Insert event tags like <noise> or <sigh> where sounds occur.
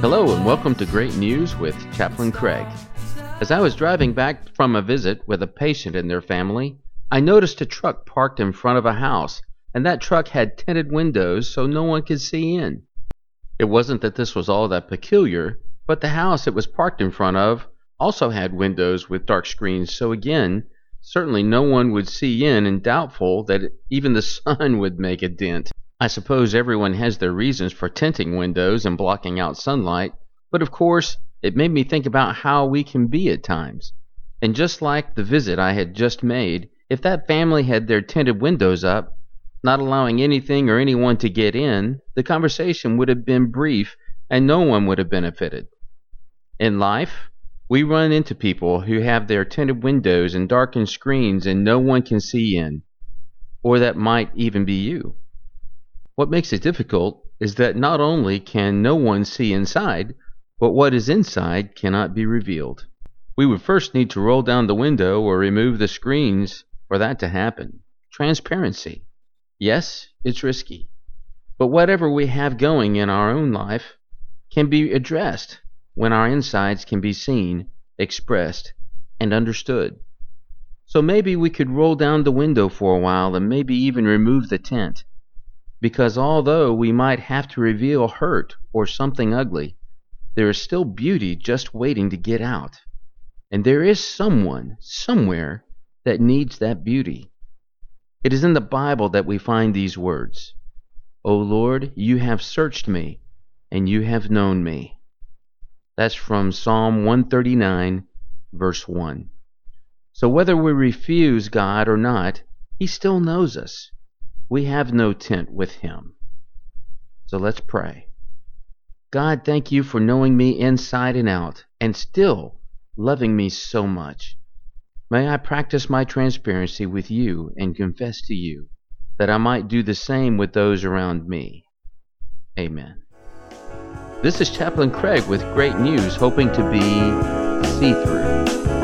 Hello, and welcome to Great News with Chaplain Craig. As I was driving back from a visit with a patient and their family, I noticed a truck parked in front of a house, and that truck had tinted windows so no one could see in. It wasn't that this was all that peculiar, but the house it was parked in front of also had windows with dark screens, so again, certainly no one would see in, and doubtful that even the <laughs> sun would make a dent. I suppose everyone has their reasons for tinting windows and blocking out sunlight, but of course it made me think about how we can be at times. And just like the visit I had just made, if that family had their tinted windows up, not allowing anything or anyone to get in, the conversation would have been brief and no one would have benefited. In life, we run into people who have their tinted windows and darkened screens and no one can see in, or that might even be you. What makes it difficult is that not only can no one see inside, but what is inside cannot be revealed. We would first need to roll down the window or remove the screens for that to happen. Transparency. Yes, it's risky. But whatever we have going in our own life can be addressed when our insides can be seen, expressed, and understood. So maybe we could roll down the window for a while and maybe even remove the tent because although we might have to reveal hurt or something ugly, there is still beauty just waiting to get out. And there is someone, somewhere, that needs that beauty. It is in the Bible that we find these words O Lord, you have searched me, and you have known me. That's from Psalm 139, verse 1. So whether we refuse God or not, He still knows us we have no tent with him. So let's pray. God, thank you for knowing me inside and out and still loving me so much. May I practice my transparency with you and confess to you that I might do the same with those around me. Amen. This is Chaplain Craig with great news, hoping to be see through.